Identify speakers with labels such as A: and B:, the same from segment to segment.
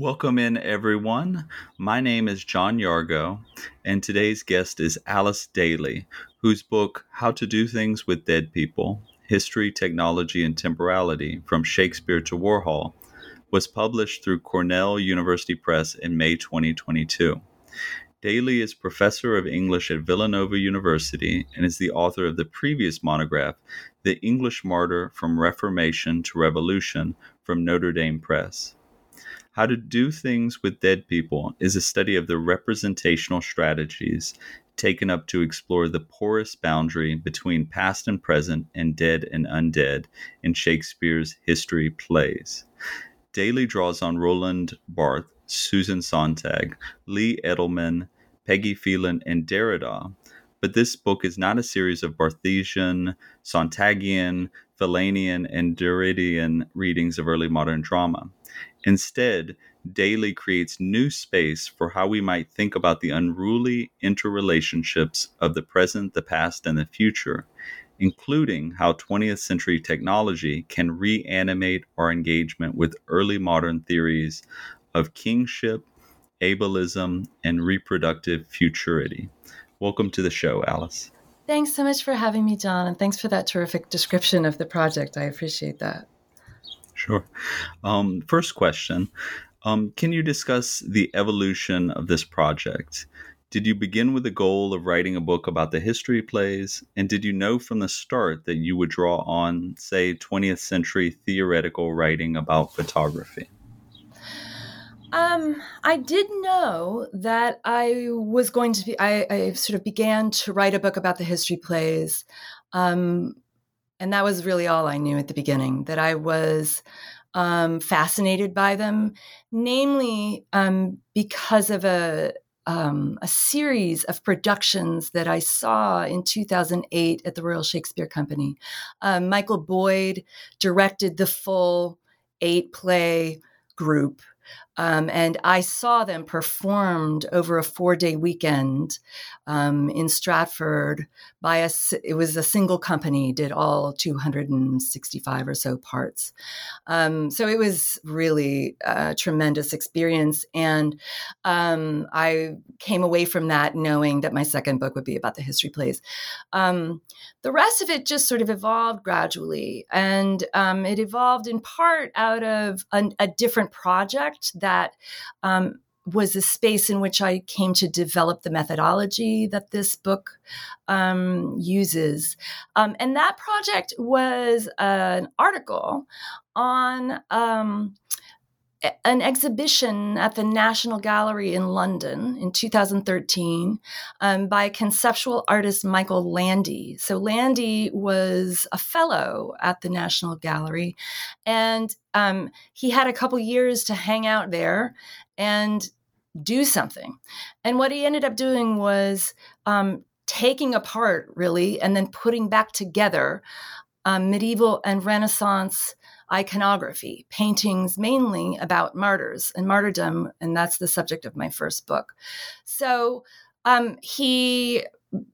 A: Welcome in, everyone. My name is John Yargo, and today's guest is Alice Dailey, whose book, How to Do Things with Dead People History, Technology, and Temporality from Shakespeare to Warhol, was published through Cornell University Press in May 2022. Dailey is professor of English at Villanova University and is the author of the previous monograph, The English Martyr from Reformation to Revolution, from Notre Dame Press. How to Do Things with Dead People is a study of the representational strategies taken up to explore the porous boundary between past and present and dead and undead in Shakespeare's history plays. Dailey draws on Roland Barthes, Susan Sontag, Lee Edelman, Peggy Phelan, and Derrida, but this book is not a series of Barthesian, Sontagian, Phelanian, and Derridian readings of early modern drama. Instead, Dailey creates new space for how we might think about the unruly interrelationships of the present, the past, and the future, including how 20th century technology can reanimate our engagement with early modern theories of kingship, ableism, and reproductive futurity. Welcome to the show, Alice.
B: Thanks so much for having me, John, and thanks for that terrific description of the project. I appreciate that.
A: Sure. Um, first question um, Can you discuss the evolution of this project? Did you begin with the goal of writing a book about the history plays? And did you know from the start that you would draw on, say, 20th century theoretical writing about photography?
B: Um, I did know that I was going to be, I, I, sort of began to write a book about the history plays um, and that was really all I knew at the beginning that I was um, fascinated by them, namely um, because of a um, a series of productions that I saw in 2008 at the Royal Shakespeare Company. Um, Michael Boyd directed the full eight play group um, and I saw them performed over a four day weekend um, in Stratford by a, it was a single company, did all 265 or so parts. Um, so it was really a tremendous experience. And um, I came away from that knowing that my second book would be about the history plays. Um, the rest of it just sort of evolved gradually. And um, it evolved in part out of a, a different project that that um, was a space in which I came to develop the methodology that this book um, uses. Um, and that project was an article on um, an exhibition at the National Gallery in London in 2013 um, by conceptual artist Michael Landy. So, Landy was a fellow at the National Gallery, and um, he had a couple years to hang out there and do something. And what he ended up doing was um, taking apart, really, and then putting back together um, medieval and Renaissance iconography, paintings mainly about martyrs and martyrdom, and that's the subject of my first book. So um, he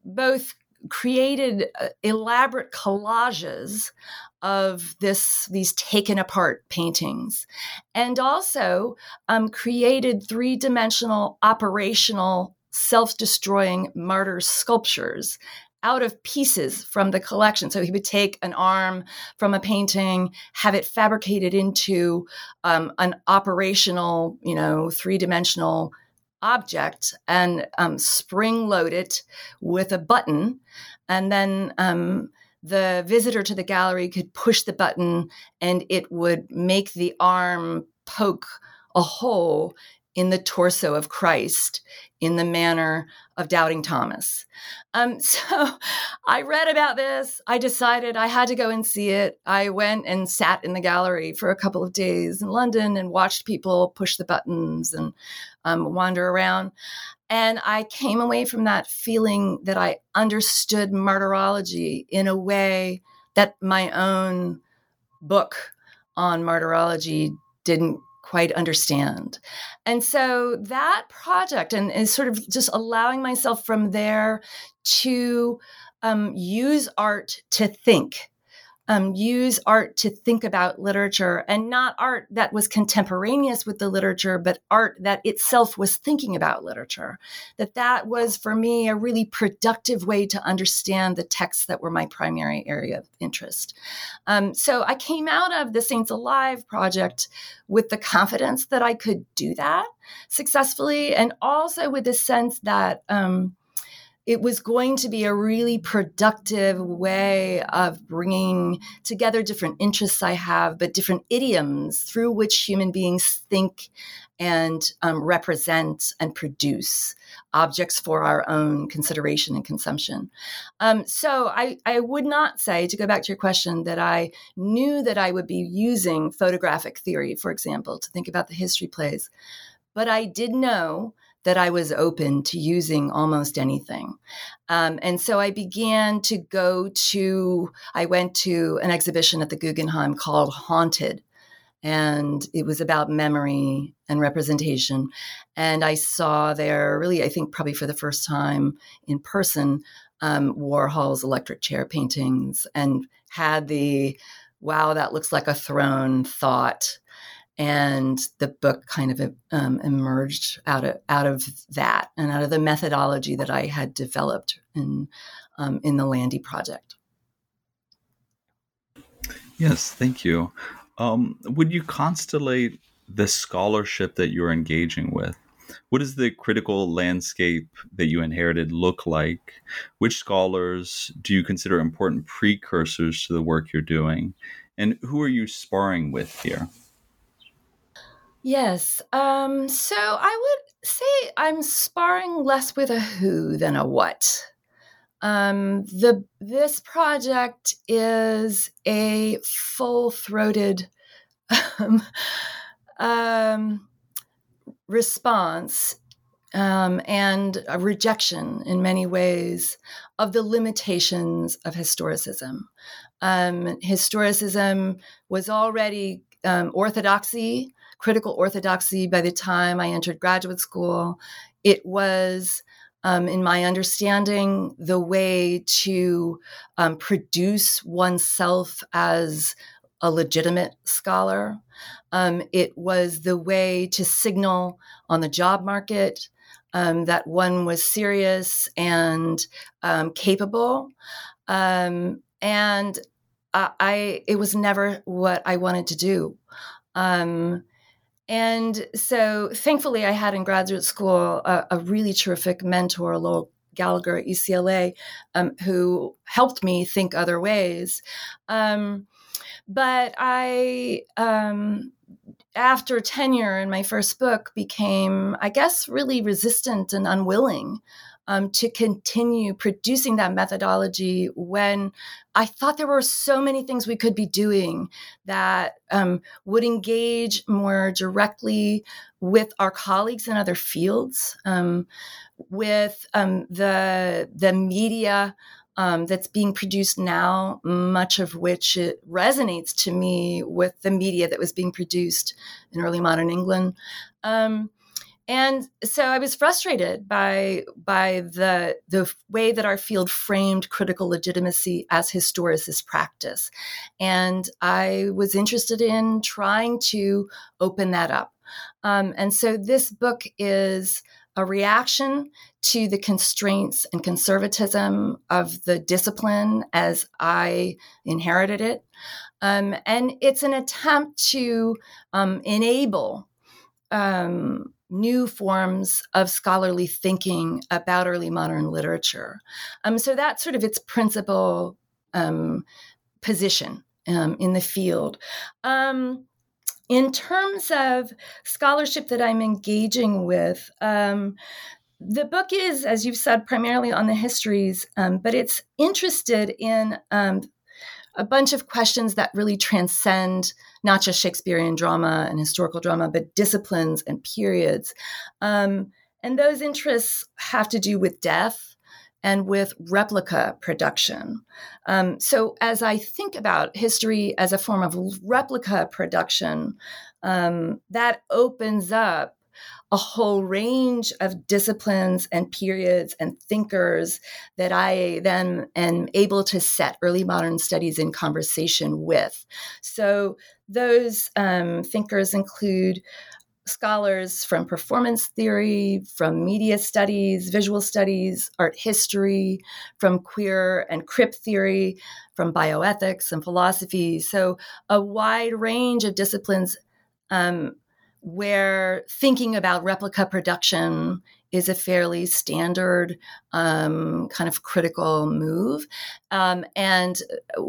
B: both created uh, elaborate collages of this these taken apart paintings and also um, created three-dimensional operational self-destroying martyr sculptures out of pieces from the collection. So he would take an arm from a painting, have it fabricated into um, an operational, you know, three dimensional object and um, spring load it with a button. And then um, the visitor to the gallery could push the button and it would make the arm poke a hole in the torso of Christ in the manner of doubting Thomas. Um, so I read about this. I decided I had to go and see it. I went and sat in the gallery for a couple of days in London and watched people push the buttons and um, wander around. And I came away from that feeling that I understood martyrology in a way that my own book on martyrology didn't quite understand. And so that project and is sort of just allowing myself from there to um, use art to think um, use art to think about literature and not art that was contemporaneous with the literature, but art that itself was thinking about literature. That that was for me a really productive way to understand the texts that were my primary area of interest. Um, so I came out of the Saints Alive project with the confidence that I could do that successfully, and also with the sense that. Um, it was going to be a really productive way of bringing together different interests I have, but different idioms through which human beings think and um, represent and produce objects for our own consideration and consumption. Um, so I, I would not say, to go back to your question, that I knew that I would be using photographic theory, for example, to think about the history plays. But I did know that I was open to using almost anything. Um, and so I began to go to, I went to an exhibition at the Guggenheim called Haunted. And it was about memory and representation. And I saw there, really, I think probably for the first time in person, um, Warhol's electric chair paintings and had the wow, that looks like a throne thought and the book kind of um, emerged out of out of that and out of the methodology that I had developed in um, in the Landy project.
A: Yes, thank you. Um, would you constellate the scholarship that you're engaging with? What does the critical landscape that you inherited look like? Which scholars do you consider important precursors to the work you're doing? And who are you sparring with here?
B: Yes. Um, so I would say I'm sparring less with a who than a what. Um, the this project is a full throated um, um, response um, and a rejection in many ways of the limitations of historicism. Um, historicism was already orthodoxy critical orthodoxy by the time I entered graduate school. It was, um, in my understanding, the way to um, produce oneself as a legitimate scholar. Um, it was the way to signal on the job market um, that one was serious and um, capable. Um, and I, I, it was never what I wanted to do. And so thankfully, I had in graduate school a, a really terrific mentor, Lowell Gallagher at UCLA, um, who helped me think other ways. Um, but I, um, after tenure in my first book, became, I guess, really resistant and unwilling um, to continue producing that methodology when I thought there were so many things we could be doing that um, would engage more directly with our colleagues in other fields, um, with um, the the media um, that's being produced now, much of which it resonates to me with the media that was being produced in early modern England. Um, and so I was frustrated by by the the way that our field framed critical legitimacy as historicist practice, and I was interested in trying to open that up. Um, and so this book is a reaction to the constraints and conservatism of the discipline as I inherited it. Um, and it's an attempt to um, enable um, new forms of scholarly thinking about early modern literature. Um, so that's sort of its principal um, position um, in the field. Um, in terms of scholarship that I'm engaging with, um, the book is, as you've said, primarily on the histories, um, but it's interested in a bunch of questions that really transcend not just Shakespearean drama and historical drama, but disciplines and periods. Um, and those interests have to do with death and with replica production. Um, so, as I think about history as a form of replica production, um, that opens up a whole range of disciplines and periods and thinkers that I then am able to set early modern studies in conversation with. So those um, thinkers include scholars from performance theory, from media studies, visual studies, art history, from queer and crip theory, from bioethics and philosophy. So, a wide range of disciplines um, where thinking about replica production is a fairly standard um, kind of critical move. Um, and uh,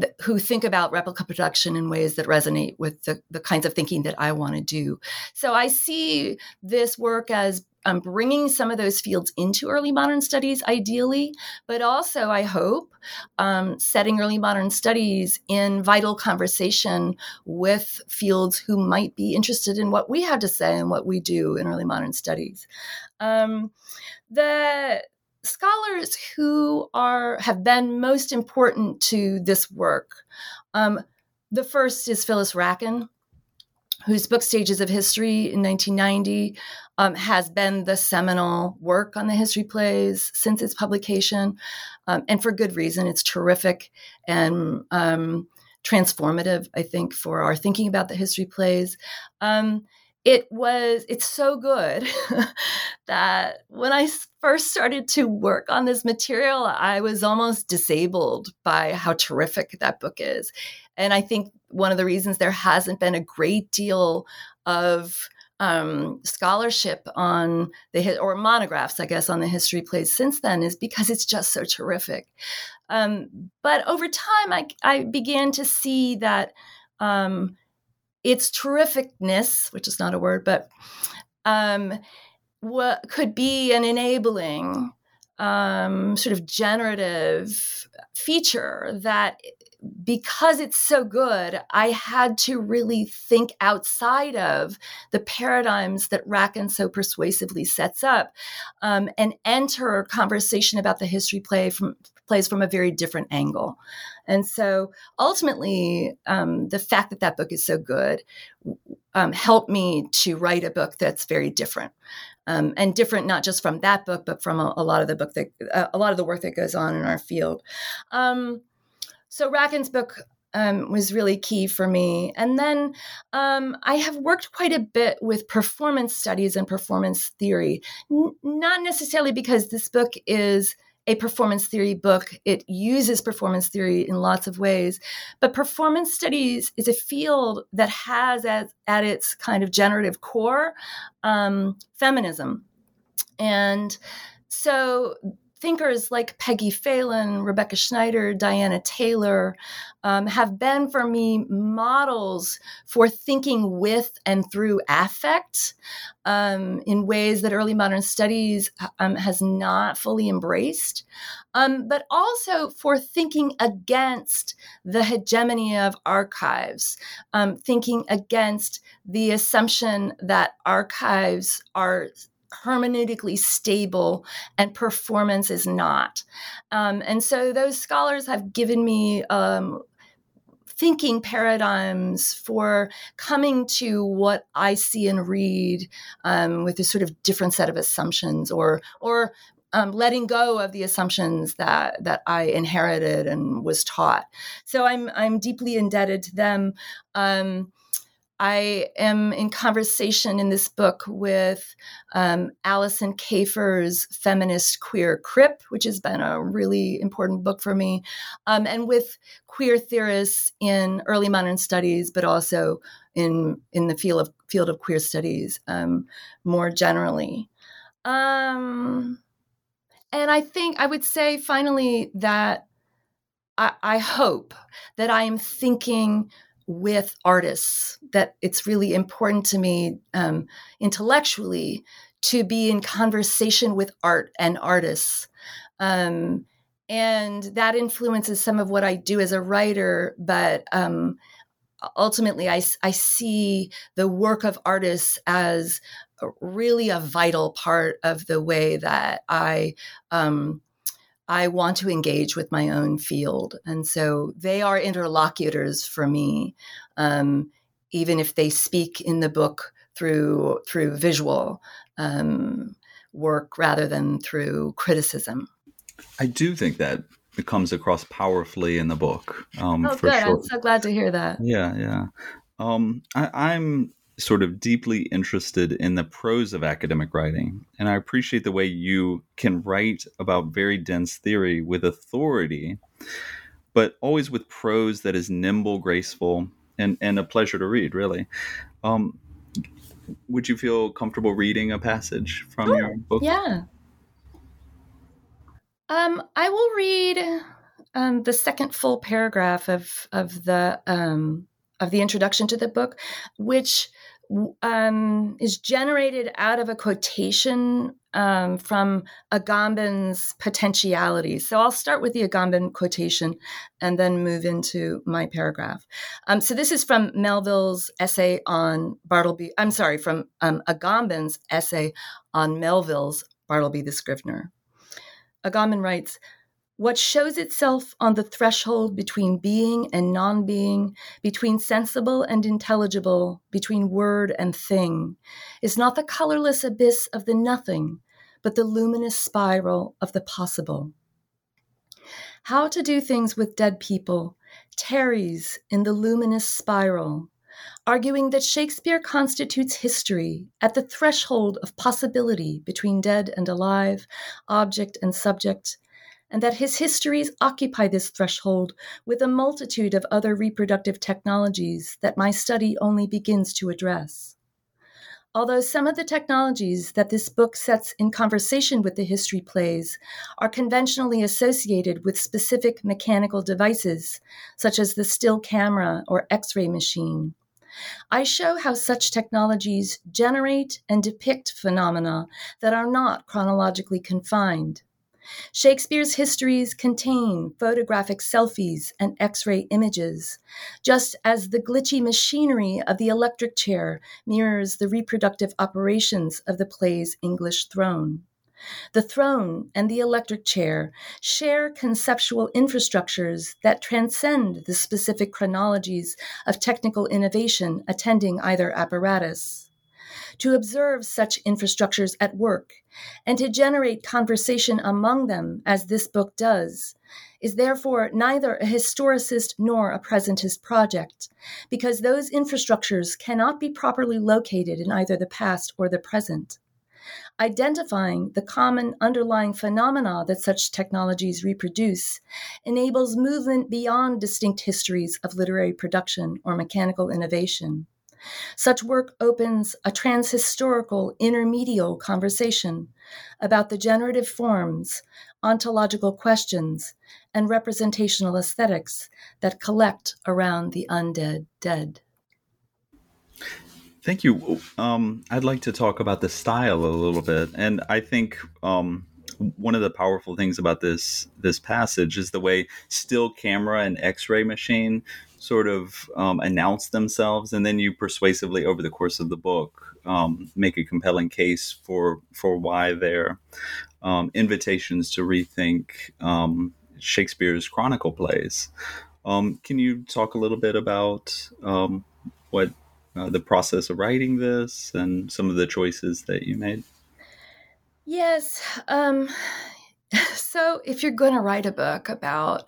B: th- who think about replica production in ways that resonate with the, the kinds of thinking that I want to do. So I see this work as um, bringing some of those fields into early modern studies, ideally, but also, I hope, um, setting early modern studies in vital conversation with fields who might be interested in what we have to say and what we do in early modern studies. Um, the scholars who are have been most important to this work. Um, the first is Phyllis Rackin, whose book Stages of History in 1990 um, has been the seminal work on the history plays since its publication, um, and for good reason. It's terrific and um, transformative, I think, for our thinking about the history plays. Um, it was it's so good that when i first started to work on this material i was almost disabled by how terrific that book is and i think one of the reasons there hasn't been a great deal of um, scholarship on the or monographs, I guess, on the history plays since then is because it's just so terrific. Um, but over time, I, I began to see that um, its terrificness, which is not a word, but um, what could be an enabling um, sort of generative feature that because it's so good, I had to really think outside of the paradigms that Rackin so persuasively sets up um, and enter a conversation about the history play from plays from a very different angle. And so ultimately, um, the fact that that book is so good um, helped me to write a book that's very different. Um, and different not just from that book, but from a, a lot of the book that uh, a lot of the work that goes on in our field. Um, so Rackin's book um, was really key for me. And then um, I have worked quite a bit with performance studies and performance theory, N- not necessarily because this book is a performance theory book. It uses performance theory in lots of ways. But performance studies is a field that has at, at its kind of generative core um, feminism. And so thinkers like Peggy Phelan, Rebecca Schneider, Diana Taylor um, have been for me models for thinking with and through affect um, in ways that early modern studies um, has not fully embraced, um, but also for thinking against the hegemony of archives, um, thinking against the assumption that archives are hermeneutically stable and performance is not. Um, and so those scholars have given me um, thinking paradigms for coming to what I see and read um, with a sort of different set of assumptions or or um, letting go of the assumptions that that I inherited and was taught. So I'm I'm deeply indebted to them. Um, I am in conversation in this book with um, Alison Kafer's Feminist Queer Crip, which has been a really important book for me, um, and with queer theorists in early modern studies, but also in in the field of field of queer studies um, more generally. Um, and I think I would say finally that I, I hope that I am thinking with artists, that it's really important to me um, intellectually to be in conversation with art and artists. Um, and that influences some of what I do as a writer, but um, ultimately I, I see the work of artists as really a vital part of the way that I um, I want to engage with my own field. And so they are interlocutors for me, um, even if they speak in the book through through visual um, work rather than through criticism.
A: I do think that it comes across powerfully in the book.
B: Um, oh, good! Sure. I'm so glad to hear that.
A: Yeah, yeah. Um, I, I'm sort of deeply interested in the prose of academic writing. And I appreciate the way you can write about very dense theory with authority, but always with prose that is nimble, graceful, and, and a pleasure to read, really. Um, would you feel comfortable reading a passage from oh, your book?
B: Yeah. Um, I will read um, the second full paragraph of of the um, of the introduction to the book, which um, is generated out of a quotation um, from Agamben's potentialities. So I'll start with the Agamben quotation and then move into my paragraph. Um, so this is from Melville's essay on Bartleby. I'm sorry, from um, Agamben's essay on Melville's Bartleby the Scrivener. Agamben writes, what shows itself on the threshold between being and non being, between sensible and intelligible, between word and thing, is not the colorless abyss of the nothing, but the luminous spiral of the possible. How to do things with dead people tarries in the luminous spiral, arguing that Shakespeare constitutes history at the threshold of possibility between dead and alive, object and subject and that his histories occupy this threshold with a multitude of other reproductive technologies that my study only begins to address. Although some of the technologies that this book sets in conversation with the history plays are conventionally associated with specific mechanical devices, such as the still camera or X ray machine, I show how such technologies generate and depict phenomena that are not chronologically confined. Shakespeare's histories contain photographic selfies and X ray images, just as the glitchy machinery of the electric chair mirrors the reproductive operations of the play's English throne. The throne and the electric chair share conceptual infrastructures that transcend the specific chronologies of technical innovation attending either apparatus to observe such infrastructures at work and to generate conversation among them, as this book does, is therefore neither a historicist nor a presentist project, because those infrastructures cannot be properly located in either the past or the present. Identifying the common underlying phenomena that such technologies reproduce enables movement beyond distinct histories of literary production or mechanical innovation. Such work opens a transhistorical intermedial conversation about the generative forms, ontological questions, and representational aesthetics that collect around the undead dead.
A: Thank you. Um, I'd like to talk about the style a little bit, and I think um, one of the powerful things about this this passage is the way still camera and X-ray machine sort of um, announce themselves, and then you persuasively, over the course of the book, um, make a compelling case for for why they're um, invitations to rethink um, Shakespeare's chronicle plays. Um, can you talk a little bit about um, what uh, the process of writing this and some of the choices that you made?
B: Yes. Um, so, if you're going to write a book about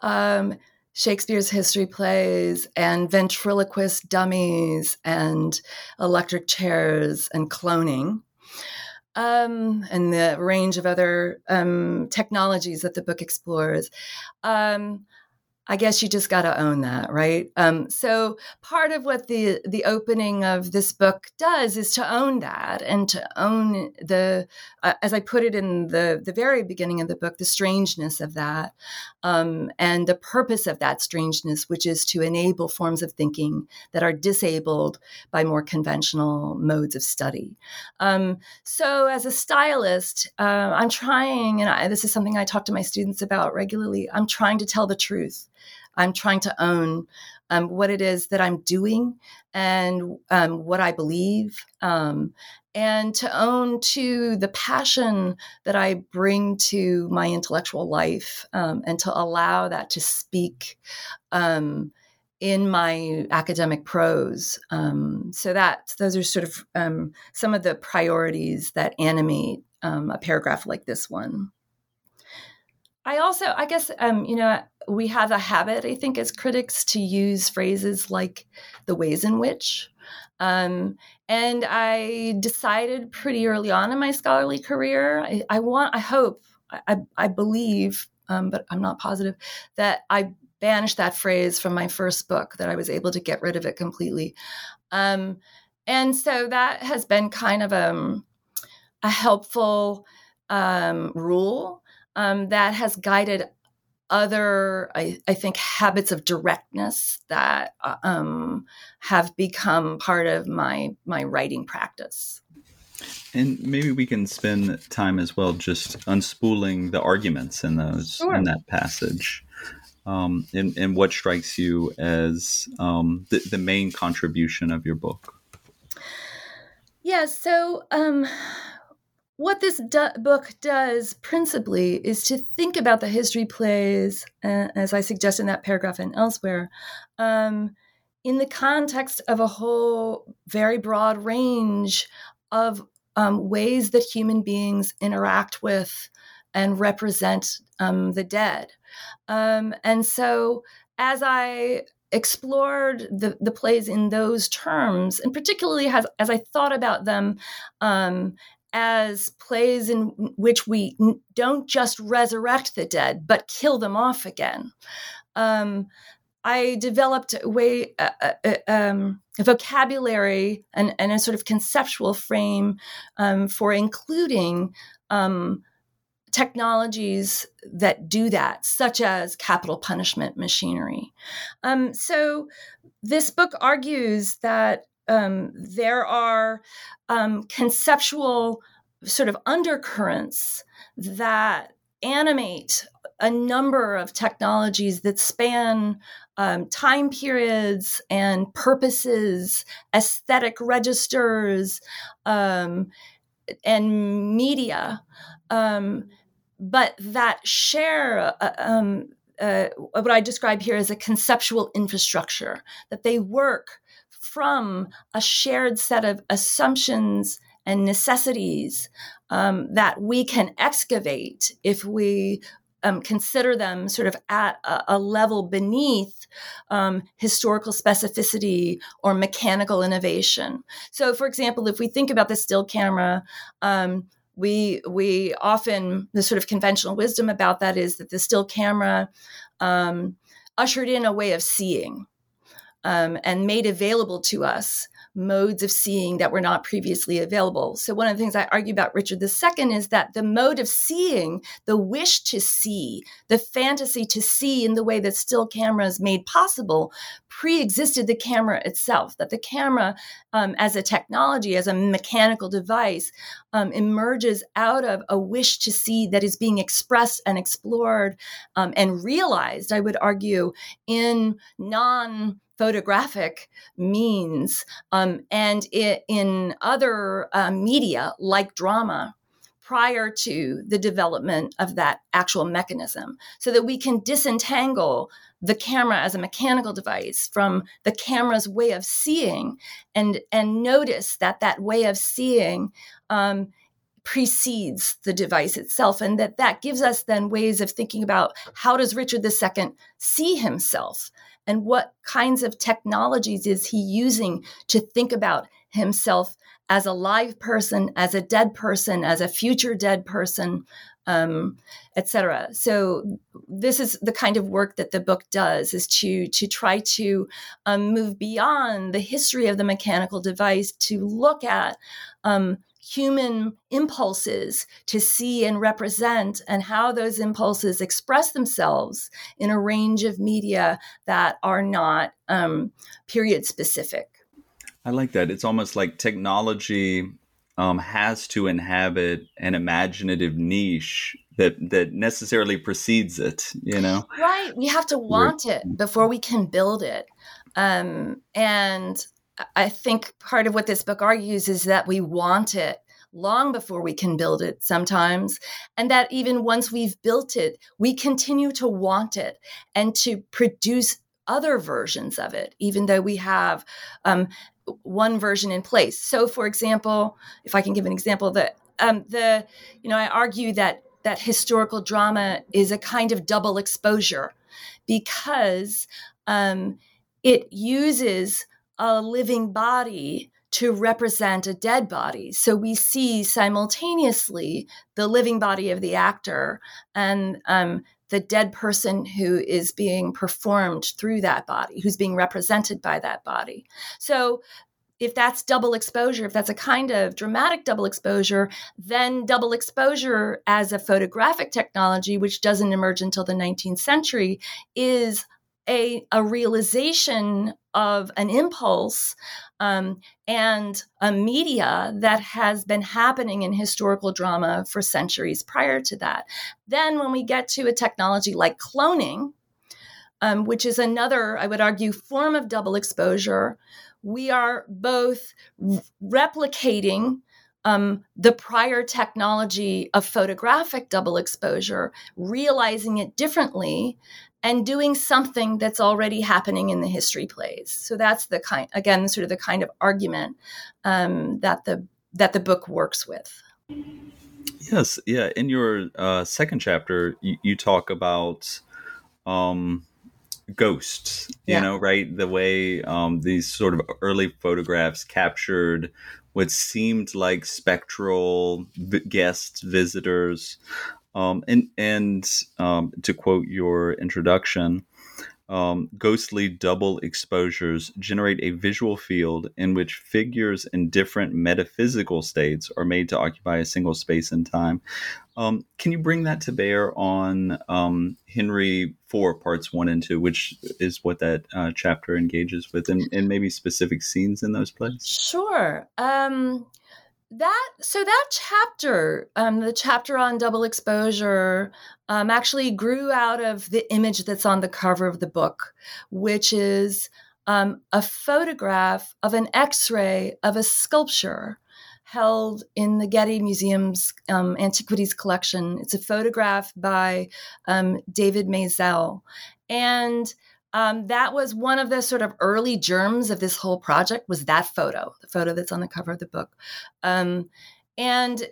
B: um, Shakespeare's history plays and ventriloquist dummies and electric chairs and cloning, um, and the range of other um, technologies that the book explores. Um, I guess you just got to own that, right? Um, so part of what the the opening of this book does is to own that and to own the, uh, as I put it in the the very beginning of the book, the strangeness of that, um, and the purpose of that strangeness, which is to enable forms of thinking that are disabled by more conventional modes of study. Um, so as a stylist, uh, I'm trying, and I, this is something I talk to my students about regularly. I'm trying to tell the truth I'm trying to own um, what it is that I'm doing and um, what I believe, um, and to own to the passion that I bring to my intellectual life, um, and to allow that to speak um, in my academic prose. Um, so that those are sort of some of the priorities that animate a paragraph like this one. I also, I guess, um, you know, we have a habit, I think, as critics to use phrases like the ways in which. Um, and I decided pretty early on in my scholarly career, I, I want, I hope, I, I believe, um, but I'm not positive, that I banished that phrase from my first book, that I was able to get rid of it completely. Um, and so that has been kind of a, um, a helpful um, rule um, that has guided other, I, I, think, habits of directness that uh, um, have become part of my my writing practice.
A: And maybe we can spend time as well just unspooling the arguments in those sure. in that passage. Um, and, and, what strikes you as um, the, the main contribution of your book?
B: Yeah, so um, what this do- book does principally is to think about the history plays, uh, as I suggest in that paragraph and elsewhere, um, in the context of a whole very broad range of um, ways that human beings interact with and represent um, the dead. Um, and so, as I explored the, the plays in those terms, and particularly as, as I thought about them um, as plays in which we don't just resurrect the dead, but kill them off again. Um, I developed a way, uh, um, a vocabulary and, and, a sort of conceptual frame um, for including um, technologies that do that, such as capital punishment machinery. Um, so, this book argues that um, there are um, conceptual sort of undercurrents that animate a number of technologies that span um, time periods and purposes, aesthetic registers, um, and media, um, but that share uh, um, uh, what I describe here as a conceptual infrastructure, that they work from a shared set of assumptions and necessities um, that we can excavate if we um, consider them sort of at a, a level beneath um, historical specificity or mechanical innovation. So, for example, if we think about the still camera, um, we we often the sort of conventional wisdom about that is that the still camera um, ushered in a way of seeing um, and made available to us modes of seeing that were not previously available. So, one of the things I argue about Richard II is that the mode of seeing, the wish to see, the fantasy to see in the way that still cameras made possible, pre existed the camera itself, that the camera um, as a technology, as a mechanical device, um, emerges out of a wish to see that is being expressed and explored um, and realized, I would argue, in non photographic means um, and it, in other uh, media like drama prior to the development of that actual mechanism so that we can disentangle the camera as a mechanical device from the camera's way of seeing and and notice that that way of seeing um, precedes the device itself and that that gives us then ways of thinking about how does richard ii see himself and what kinds of technologies is he using to think about himself as a live person as a dead person as a future dead person um, etc so this is the kind of work that the book does is to to try to um, move beyond the history of the mechanical device to look at um, human impulses to see and represent, and how those impulses express themselves in a range of media that are not um, period specific.
A: I like that. It's almost like technology um, has to inhabit an imaginative niche that that necessarily precedes it. You know,
B: right? We have to want it before we can build it, um, and I think part of what this book argues is that we want it long before we can build it sometimes. And that even once we've built it, we continue to want it and to produce other versions of it, even though we have um, one version in place. So, for example, if I can give an example, that um, the you know I argue that that historical drama is a kind of double exposure because um, it uses a living body to represent a dead body. So we see simultaneously the living body of the actor and um, the dead person who is being performed through that body, who's being represented by that body. So if that's double exposure, if that's a kind of dramatic double exposure, then double exposure as a photographic technology, which doesn't emerge until the 19th century, is a, a realization of an impulse um, and a media that has been happening in historical drama for centuries prior to that. Then, when we get to a technology like cloning, um, which is another, I would argue, form of double exposure, we are both replicating um, the prior technology of photographic double exposure, realizing it differently, and doing something that's already happening in the history plays. So that's the kind, again, sort of the kind of argument um, that the that the book works with.
A: Yes, yeah. In your uh, second chapter, you, you talk about um, ghosts. You yeah. know, right? The way um, these sort of early photographs captured what seemed like spectral v- guests, visitors, um, and and um, to quote your introduction, um, ghostly double exposures generate a visual field in which figures in different metaphysical states are made to occupy a single space and time. Um, can you bring that to bear on um, Henry IV, parts one and two, which is what that uh, chapter engages with, and, and, maybe specific scenes in those plays?
B: Sure. Um, that so that chapter um, the chapter on double exposure um, actually grew out of the image that's on the cover of the book which is um, a photograph of an x-ray of a sculpture held in the getty museum's um, antiquities collection. It's a photograph by um, david maisel. And um, that was one of the sort of early germs of this whole project was that photo the photo that's on the cover of the book. Um, and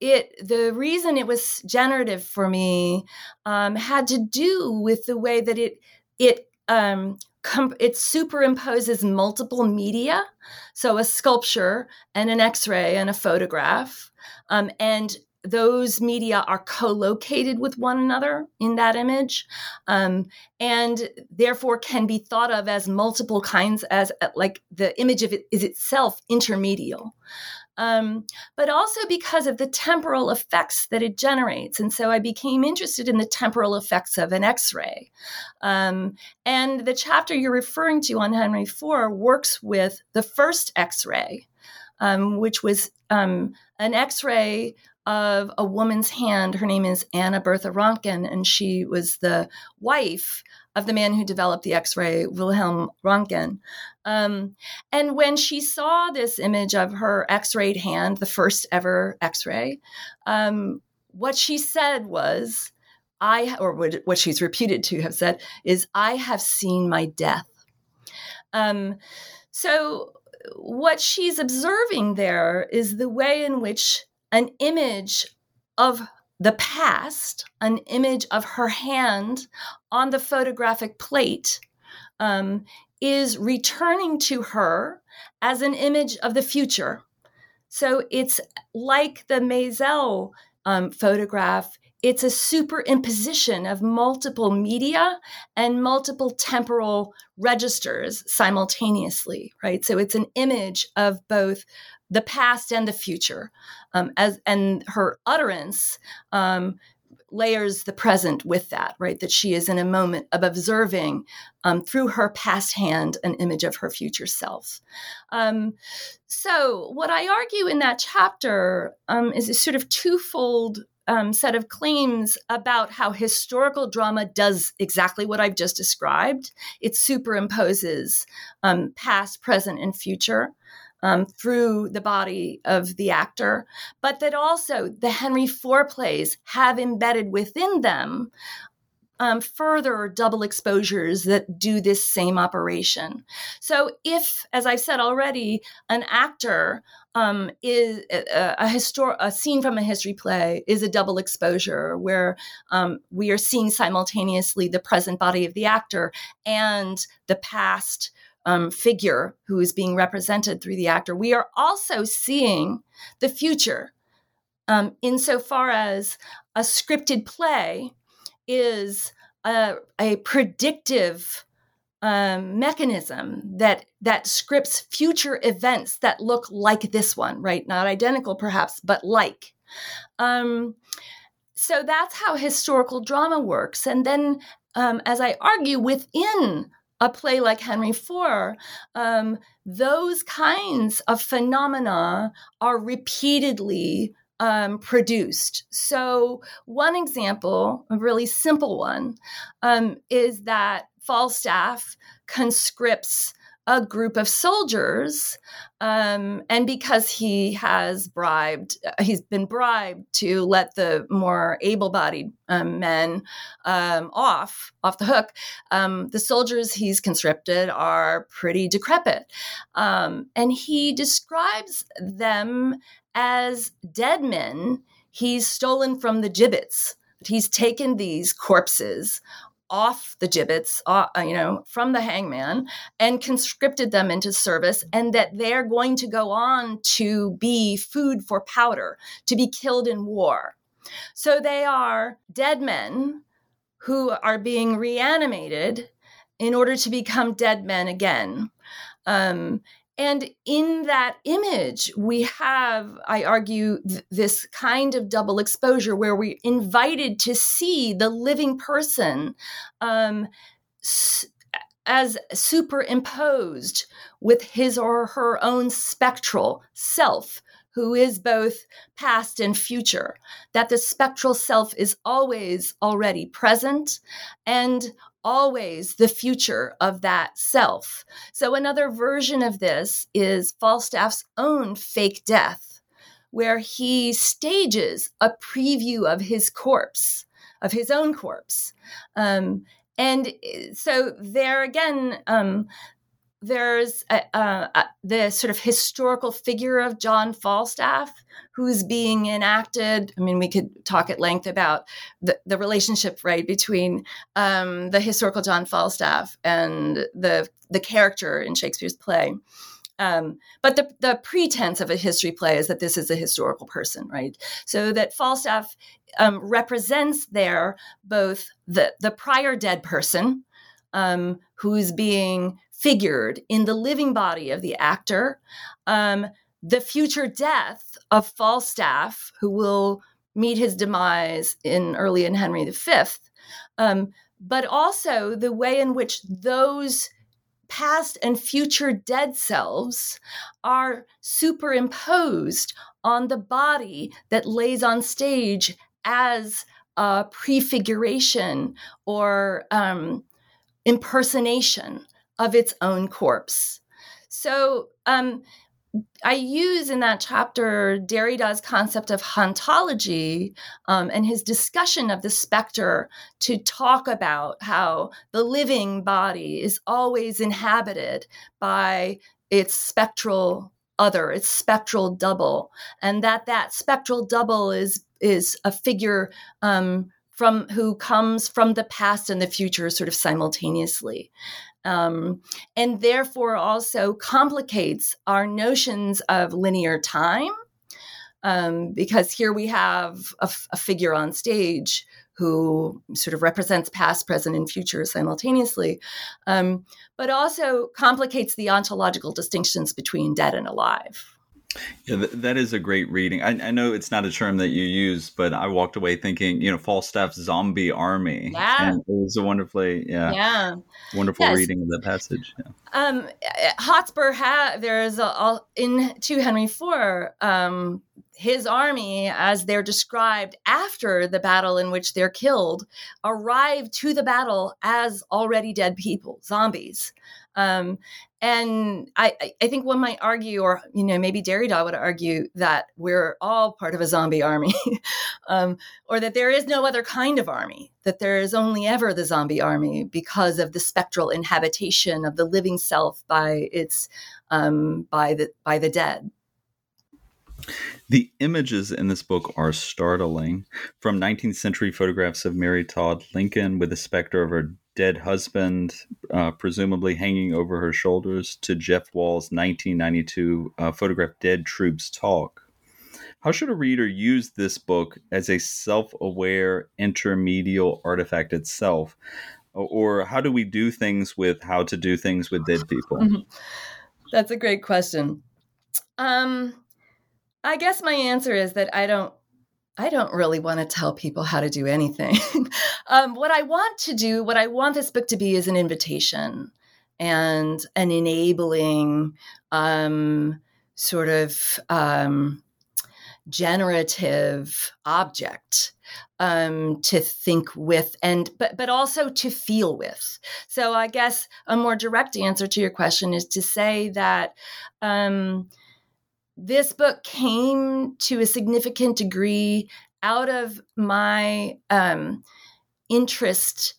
B: it the reason it was generative for me um, had to do with the way that it it um, it superimposes multiple media. So a sculpture and an x-ray and a photograph um, and those media are co-located with one another in that image um, and therefore can be thought of as multiple kinds as like the image of it is itself intermedial um, but also because of the temporal effects that it generates. And so I became interested in the temporal effects of an X ray. Um, and the chapter you're referring to on Henry IV works with the first X ray, um, which was um, an X ray of a woman's hand. Her name is Anna Bertha Röntgen, and she was the wife of the man who developed the X ray, Wilhelm Röntgen. Um, and when she saw this image of her X rayed hand, the first ever X ray, um, what she said was, I, or what she's reputed to have said, is, I have seen my death. Um, so, what she's observing there is the way in which an image of the past, an image of her hand on the photographic plate, um, is returning to her as an image of the future. So it's like the Maisel um, photograph. It's a superimposition of multiple media and multiple temporal registers simultaneously, right? So it's an image of both the past and the future, um, as and her utterance um, layers the present with that, right? That she is in a moment of observing um, through her past hand an image of her future self. Um, so, what I argue in that chapter um, is a sort of twofold. Um, set of claims about how historical drama does exactly what I've just described. It superimposes um, past, present, and future um, through the body of the actor, but that also the Henry IV plays have embedded within them um, further double exposures that do this same operation. So, if, as I've said already, an actor um, is a, a, histor- a scene from a history play is a double exposure where um, we are seeing simultaneously the present body of the actor and the past um, figure who is being represented through the actor, we are also seeing the future um, insofar as a scripted play is a, a predictive um, mechanism that that scripts future events that look like this one, right? Not identical, perhaps, but like. Um, so that's how historical drama works. And then, um, as I argue, within a play like Henry IV, um, those kinds of phenomena are repeatedly um, produced. So, one example, a really simple one, um, is that Falstaff conscripts a group of soldiers. Um, and because he has bribed, uh, he's been bribed to let the more able bodied um, men um, off, off the hook, um, the soldiers he's conscripted are pretty decrepit. Um, and he describes them as dead men he's stolen from the gibbets. He's taken these corpses off the gibbets, uh, uh, you know, from the hangman and conscripted them into service, and that they're going to go on to be food for powder, to be killed in war. So they are dead men who are being reanimated in order to become dead men again. Um, and in that image, we have, I argue, th- this kind of double exposure where we're invited to see the living person um, s- as superimposed with his or her own spectral self, who is both past and future, that the spectral self is always already present and always the future of that self. So, another version of this is Falstaff's own fake death, where he stages a preview of his corpse, of his own corpse. Um, and eh, so, there again, um, there's a, a, a, the sort of historical figure of John Falstaff who's being enacted. I mean, we could talk at length about the, the relationship, right, between um, the historical John Falstaff and the the character in Shakespeare's play. Um, but the, the pretense of a history play is that this is a historical person, right? So that Falstaff um, represents there both the, the prior dead person um, who's being figured in the living body of the actor, um, the future death of Falstaff, who will meet his demise in early in Henry V, um, but also the way in which those past and future dead selves are superimposed on the body that lays on stage as a prefiguration or um, impersonation of its own corpse. So um, I use in that chapter Derrida's concept of hauntology um, and his discussion of the specter to talk about how the living body is always inhabited by its spectral other, its spectral double, and that that spectral double is is a figure um, from who comes from the past and the future sort of simultaneously um, and therefore also complicates our notions of linear time. Um, because here we have a, figure on stage who sort of represents past, present, and future simultaneously, um, but also complicates the ontological distinctions between dead and alive.
A: Yeah, th- that is a great reading. I, I, know it's not a term that you use, but I walked away thinking, you know, Falstaff's zombie army.
B: Yeah,
A: and it was a wonderfully, yeah,
B: yeah,
A: wonderful yes. reading of that passage. Yeah.
B: Um, Hotspur had there's a, a, in to Henry IV. Um, his army, as they're described after the battle in which they're killed, arrive to the battle as already dead people, zombies. Um, and I, I think one might argue, or you know, maybe Derrida would argue that we're all part of a zombie army, um, or that there is no other kind of army, that there is only ever the zombie army because of the spectral inhabitation of the living self by its um, by the by the dead.
A: The images in this book are startling. From 19th century photographs of Mary Todd Lincoln with the specter of her dead husband, uh, presumably hanging over her shoulders, to Jeff Wall's 1992 uh, photograph Dead Troops Talk. How should a reader use this book as a self aware intermedial artifact itself? Or how do we do things with how to do things with dead people?
B: That's a great question. Um, I guess my answer is that I don't I don't really want to tell people how to do anything. um, what I want to do, what I want this book to be, is an invitation and an enabling um, sort of um, generative object um, to think with and but but also to feel with so i guess a more direct answer to your question is to say that um, this book came to a significant degree out of my um, interest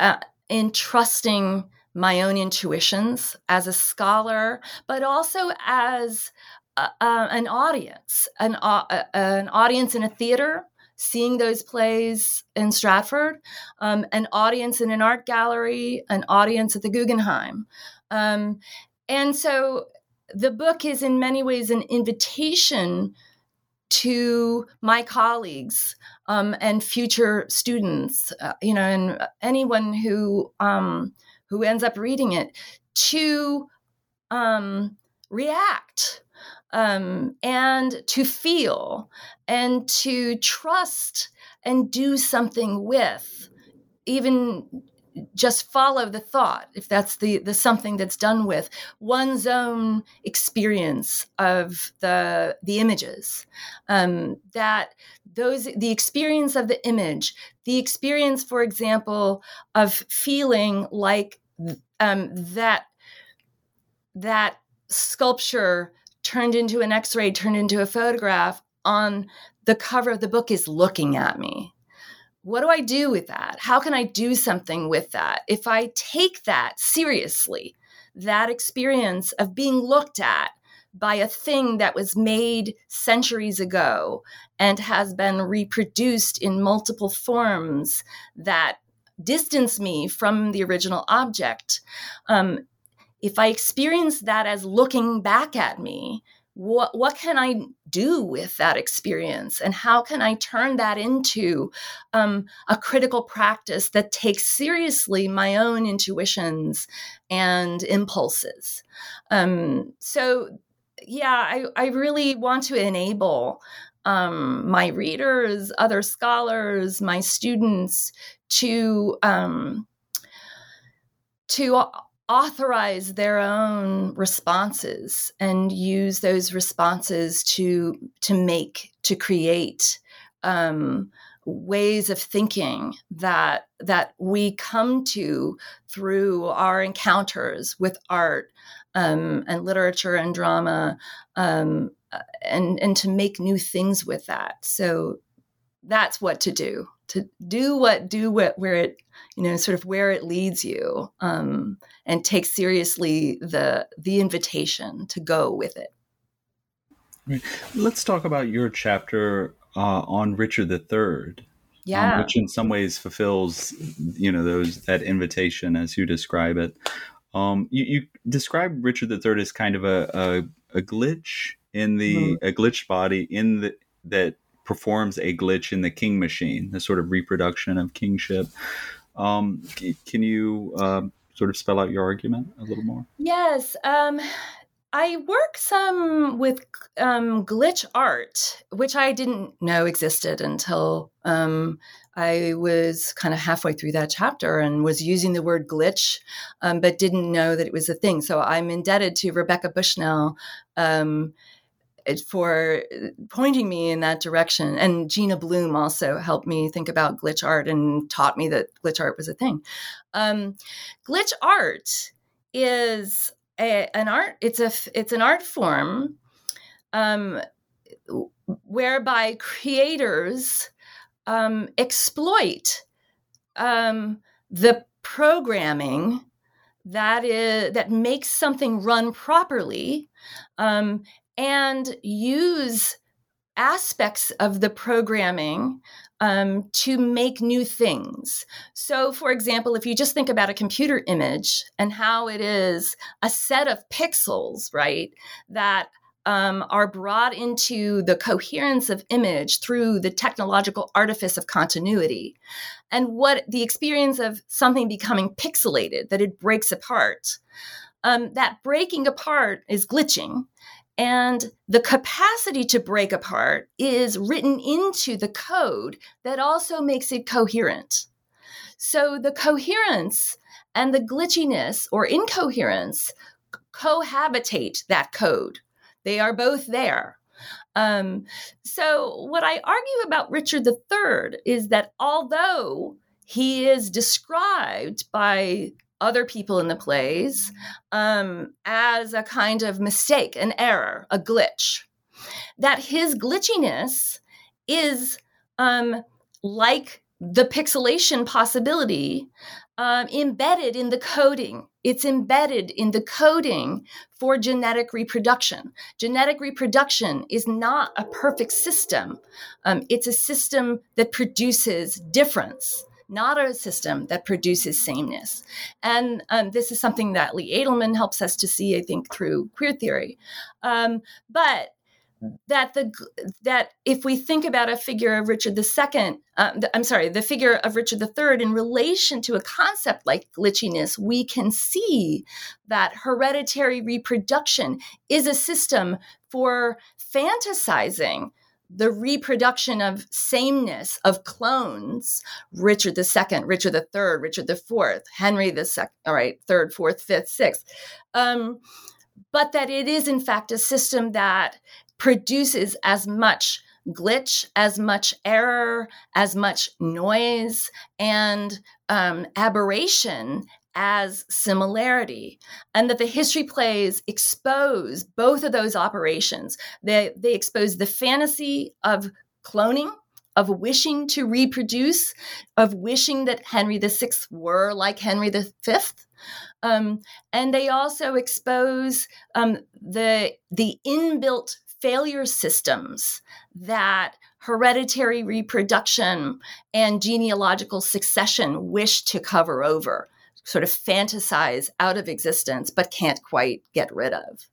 B: uh, in trusting my own intuitions as a scholar, but also as uh, an audience, an, uh, an audience in a theater, seeing those plays in Stratford, um, an audience in an art gallery, an audience at the Guggenheim. Um, and so the book is in many ways an invitation to my colleagues um, and future students, uh, you know, and anyone who um, who ends up reading it to um, react um, and to feel and to trust and do something with, even just follow the thought if that's the the something that's done with one's own experience of the the images. Um, that those the experience of the image the experience for example of feeling like um, that that sculpture turned into an x-ray turned into a photograph on the cover of the book is looking at me what do I do with that? How can I do something with that? If I take that seriously, that experience of being looked at by a thing that was made centuries ago and has been reproduced in multiple forms that distance me from the original object. Um, if I experience that as looking back at me, what what can I do with that experience, and how can I turn that into um, a critical practice that takes seriously my own intuitions and impulses? Um, so, yeah, I, I really want to enable um, my readers, other scholars, my students to um, to authorize their own responses and use those responses to to make to create um, ways of thinking that that we come to through our encounters with art um, and literature and drama um, and and to make new things with that. So that's what to do to do what do what where it you know sort of where it leads you um, and take seriously the the invitation to go with it
A: right. let's talk about your chapter uh, on richard iii um,
B: yeah
A: um, which in some ways fulfills you know those that invitation as you describe it um, you, you, describe richard iii as kind of a, a, a glitch in the mm-hmm. a glitch body in the that performs a glitch in the king machine, the sort of reproduction of kingship. Um, can you uh, sort of spell out your argument a little more?
B: Yes. Um, I work some with um, glitch art, which I didn't know existed until um, I was kind of halfway through that chapter and was using the word glitch, um, but didn't know that it was a thing. So I'm indebted to Rebecca Bushnell um, for pointing me in that direction. And Gina Bloom also helped me think about glitch art and taught me that glitch art was a thing. Um, glitch art is a, an art. It's a it's an art form um, whereby creators um, exploit um, the programming that is that makes something run properly um, and use aspects of the programming um, to make new things. So, for example, if you just think about a computer image and how it is a set of pixels, right, that um, are brought into the coherence of image through the technological artifice of continuity. And what the experience of something becoming pixelated, that it breaks apart. Um, that breaking apart is glitching. And the capacity to break apart is written into the code that also makes it coherent. So the coherence and the glitchiness or incoherence cohabitate that code. They are both there. Um, so, what I argue about Richard III is that although he is described by other people in the plays um, as a kind of mistake, an error, a glitch. That his glitchiness is um, like the pixelation possibility um, embedded in the coding. It's embedded in the coding for genetic reproduction. Genetic reproduction is not a perfect system, um, it's a system that produces difference not a system that produces sameness. And um, this is something that Lee Edelman helps us to see, I think, through queer theory. Um, but that the that if we think about a figure of Richard II, uh, the, I'm sorry, the figure of Richard III in relation to a concept like glitchiness, we can see that hereditary reproduction is a system for fantasizing the reproduction of sameness of clones richard ii richard iii richard iv henry the second all right third fourth fifth sixth. Um, but that it is in fact a system that produces as much glitch as much error as much noise and um, aberration as similarity and that the history plays expose both of those operations. They, they expose the fantasy of cloning of wishing to reproduce of wishing that henry vi were like henry v um, and they also expose um, the the inbuilt failure systems that hereditary reproduction and genealogical succession wish to cover over sort of fantasize out of existence, but can't quite get rid of.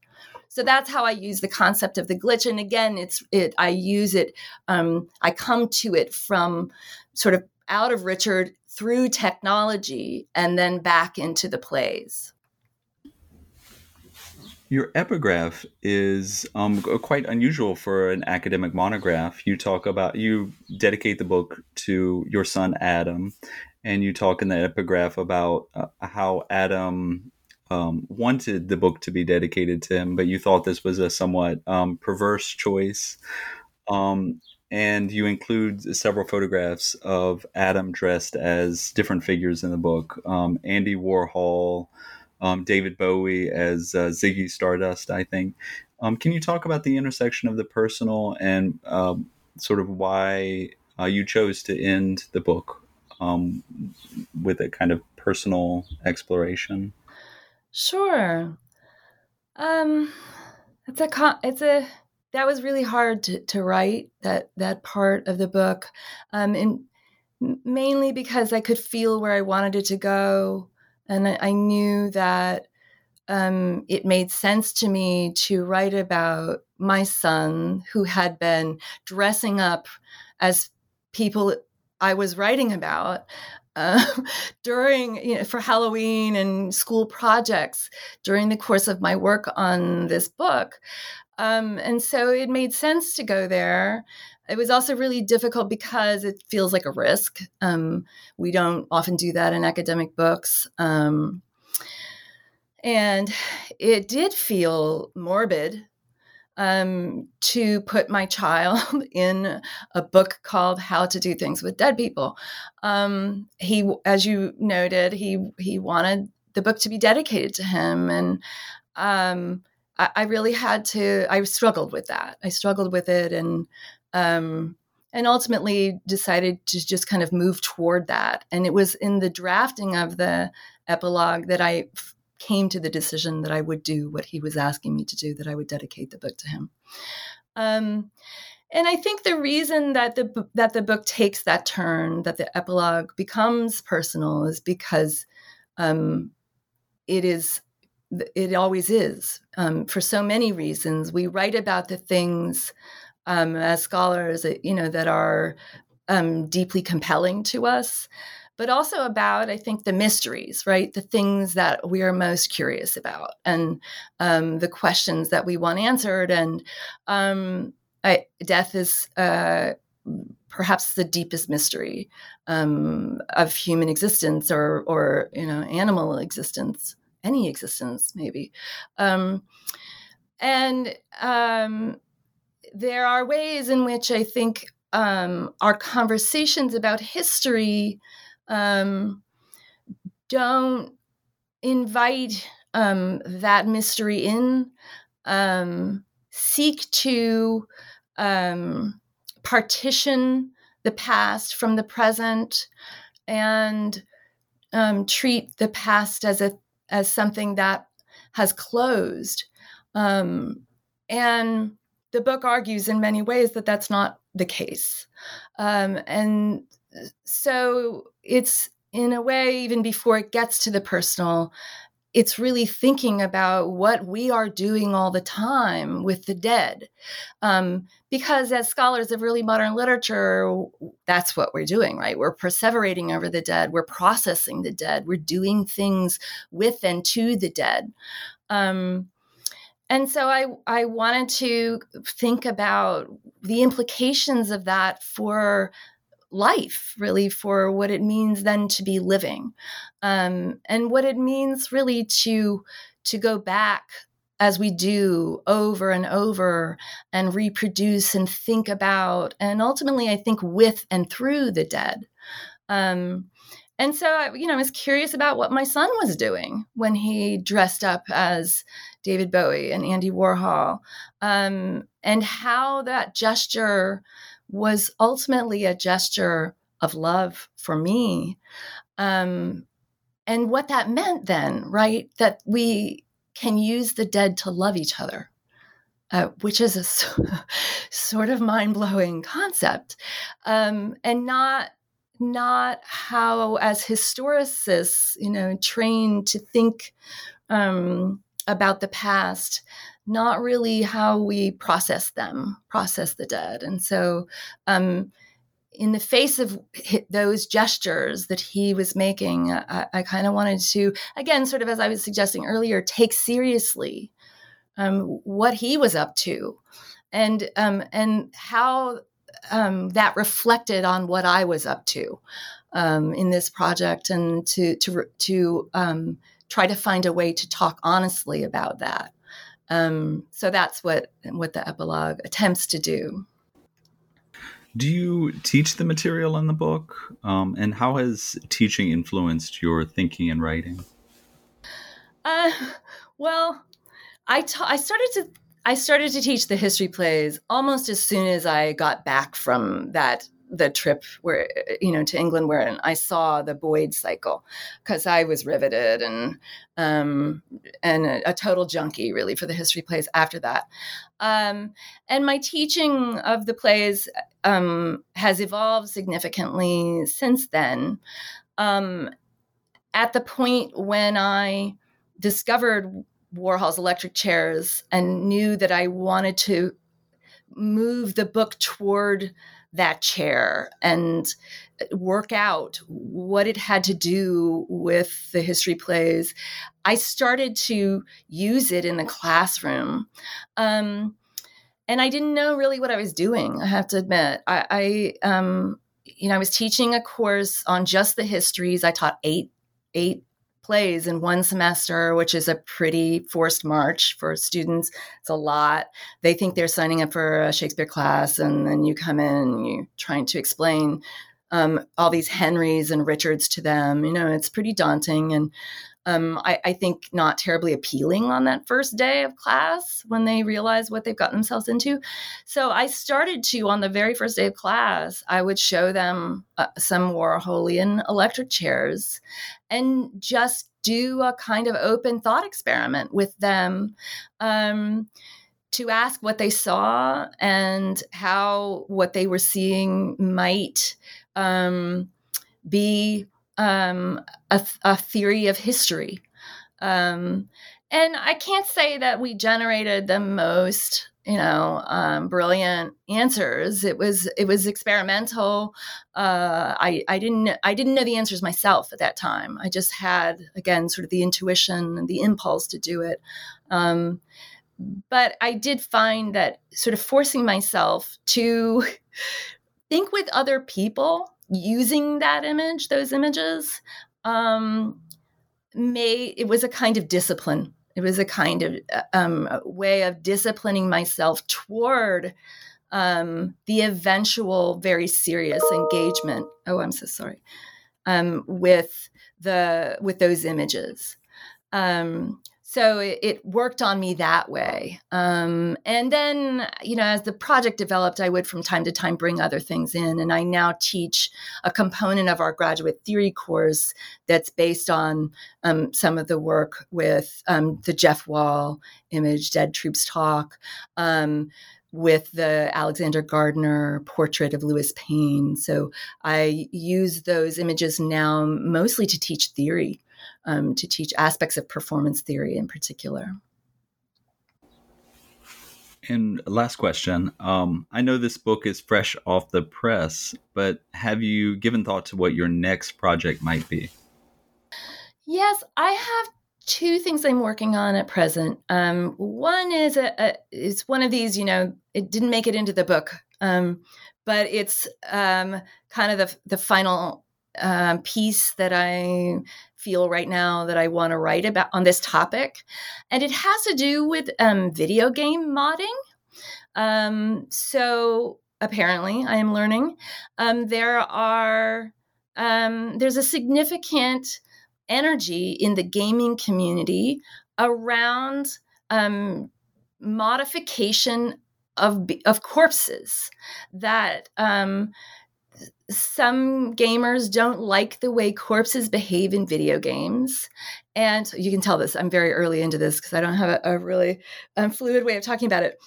B: So that's how I use the concept of the glitch. And again, it's it. I use it. Um, I come to it from sort of out of Richard through technology and then back into the plays.
A: Your epigraph is um, quite unusual for an academic monograph. You talk about, you dedicate the book to your son Adam, and you talk in the epigraph about uh, how Adam um, wanted the book to be dedicated to him, but you thought this was a somewhat um, perverse choice. Um, and you include several photographs of Adam dressed as different figures in the book um, Andy Warhol, um, David Bowie as uh, Ziggy Stardust, I think. Um, can you talk about the intersection of the personal and sort of why uh, you chose to end the book um, with a kind of personal exploration?
B: Sure. Um, it's a it's a that was really hard to, to write that that part of the book, um, and mainly because I could feel where I wanted it to go and I, I knew that um, it made sense to me to write about my son who had been dressing up as people I was writing about uh, during you know, for Halloween and school projects during the course of my work on this book. Um, and so it made sense to go there. It was also really difficult because it feels like a risk. Um, we don't often do that in academic books. Um, and it did feel morbid um, to put my child in a book called "How to Do Things with Dead People." Um, he, as you noted, he he wanted the book to be dedicated to him, and um, I, I, really had to. I struggled with that. I struggled with it, and um, and ultimately decided to just kind of move toward that. And it was in the drafting of the epilogue that I came to the decision that I would do what he was asking me to do, that I would dedicate the book to him. Um, and I think the reason that the that the book takes that turn, that the epilogue becomes personal, is because um, it is it always is um, for so many reasons. We write about the things um, as scholars, you know, that are um, deeply compelling to us, but also about, I think, the mysteries, right? The things that we are most curious about and um, the questions that we want answered. And um, I, death is uh, perhaps the deepest mystery um, of human existence or, or, you know, animal existence, any existence, maybe. Um, and um, there are ways in which I think um, our conversations about history um, don't invite um, that mystery in, um, seek to um, partition the past from the present, and um, treat the past as a as something that has closed. and the book argues in many ways that that's not the case. Um, and so it's in a way, even before it gets to the personal, it's really thinking about what we are doing all the time with the dead. Um, because as scholars of really modern literature, that's what we're doing, right? We're perseverating over the dead, we're processing the dead, we're doing things with and to the dead. Um, and so I, I wanted to think about the implications of that for life, really, for what it means then to be living, um, and what it means really to to go back as we do over and over and reproduce and think about, and ultimately, I think with and through the dead. Um, and so, I, you know, I was curious about what my son was doing when he dressed up as David Bowie and Andy Warhol, um, and how that gesture was ultimately a gesture of love for me. Um, and what that meant then, right? That we can use the dead to love each other. Uh, which is a sort of mind blowing concept, um, and not not how, as historicists, you know, trained to think um, about the past, not really how we process them, process the dead. And so, um, in the face of those gestures that he was making, I, I kind of wanted to, again, sort of as I was suggesting earlier, take seriously um, what he was up to, and um, and how um, that reflected on what I was up to um, in this project, and to to to um, try to find a way to talk honestly about that. Um, so that's what what the epilogue attempts to do.
A: Do you teach the material in the book, um, and how has teaching influenced your thinking and writing?
B: Uh, well, I ta- I started to I started to teach the history plays almost as soon as I got back from that the trip where you know to England where I saw the Boyd cycle because I was riveted and um, and a, a, total junkie really for the history plays after that. Um, and my teaching of the plays um, has evolved significantly since then. Um, at the point when I discovered Warhol's electric chairs and knew that I wanted to move the book toward that chair and work out what it had to do with the history plays. I started to use it in the classroom. Um, and I didn't know really what I was doing, I have to admit. I, I um, you know, I was teaching a course on just the histories. I taught eight eight plays in one semester, which is a pretty forced march for students. It's a lot. They think they're signing up for a Shakespeare class, and then you come in and you're trying to explain um, all these Henrys and Richards to them. You know, it's pretty daunting. And um, I, I, think not terribly appealing on that first day of class when they realize what they've gotten themselves into. So I started to, on the very first day of class, I would show them uh, some Warholian electric chairs and just do a kind of open thought experiment with them. Um, to ask what they saw and how what they were seeing might um, be um, a, a, theory of history. Um, and I can't say that we generated the most, you know, um, brilliant answers. It was it was experimental. Uh, I I didn't I didn't know the answers myself at that time. I just had again sort of the intuition and the impulse to do it. Um, but I did find that sort of forcing myself to think with other people using that image, those images, um, may it was a kind of discipline. It was a kind of uh, um, way of disciplining myself toward um, the eventual very serious engagement. Oh, I'm so sorry. Um, with the with those images. Um, so it, it, worked on me that way um, and then you know as the project developed i would from time to time bring other things in and i now teach a component of our graduate theory course that's based on um, some of the work with um, the jeff wall image dead troops talk um, with the Alexander Gardner portrait of Lewis Payne. So I use those images now mostly to teach theory um, to teach aspects of performance theory in particular.
A: And last question. Um, I know this book is fresh off the press, but have you given thought to what your next project might be?
B: Yes, I have two things I'm working on at present. Um, one is a, a, it's one of these, you know, it didn't make it into the book, um, but it's um, kind of the the final um, piece that I feel right now that I want to write about on this topic, and it has to do with um, video game modding. Um, so apparently, I am learning um, there are um, there's a significant energy in the gaming community around um, modification of of corpses that um, some gamers don't like the way corpses behave in video games. And you can tell this, I'm very early into this because I don't have a, a really um, fluid way of talking about it.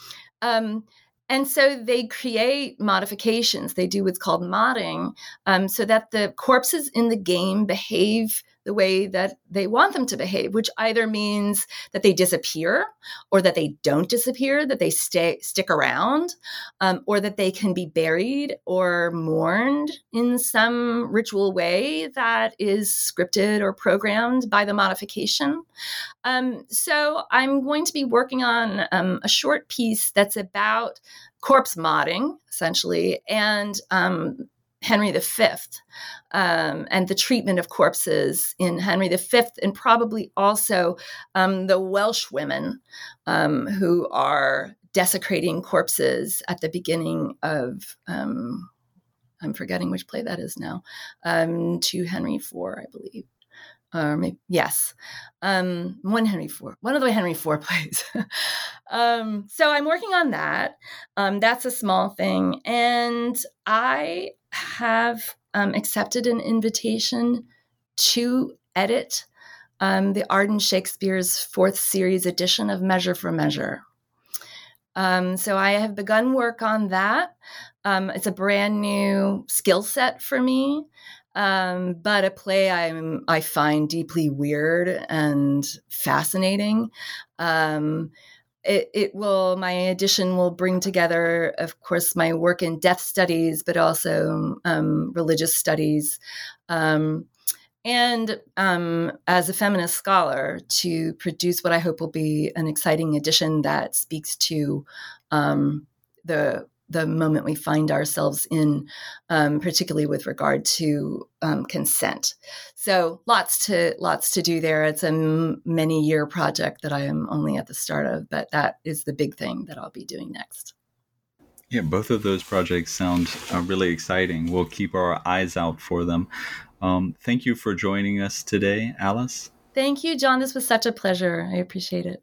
B: Um, and so they create modifications. They do what's called modding um, so that the corpses in the game behave the way that they want them to behave, which either means that they disappear or that they don't disappear, that they stay stick around, um, or that they can be buried or mourned in some ritual way that is scripted or programmed by the modification. Um, so I'm going to be working on um, a short piece that's about corpse modding, essentially, and um, Henry V um, and the treatment of corpses in Henry V, and probably also um, the Welsh women um, who are desecrating corpses at the beginning of. Um, I'm forgetting which play that is now. Um, to Henry IV, I believe or maybe yes, um, one Henry Four, one of the Henry Four plays. um, so I'm working on that. Um, that's a small thing, and I have um, accepted an invitation to edit um, the Arden Shakespeare's fourth series edition of Measure for Measure. Um, so I have begun work on that. it's a brand new skill set for me. Um, but a play I'm I find deeply weird and fascinating. It, it, will my edition will bring together, of course, my work in death studies, but also um, religious studies. Um, and um, as a feminist scholar, to produce what I hope will be an exciting edition that speaks to um, the the moment we find ourselves in, um, particularly with regard to um, consent. So lots to lots to do there. It's a m- many year project that I am only at the start of, but that is the big thing that I'll be doing next.
A: Yeah, both of those projects sound uh, really exciting. We'll keep our eyes out for them. Um, thank you for joining us today, Alice.
B: Thank you, John. This was such a pleasure. I appreciate it.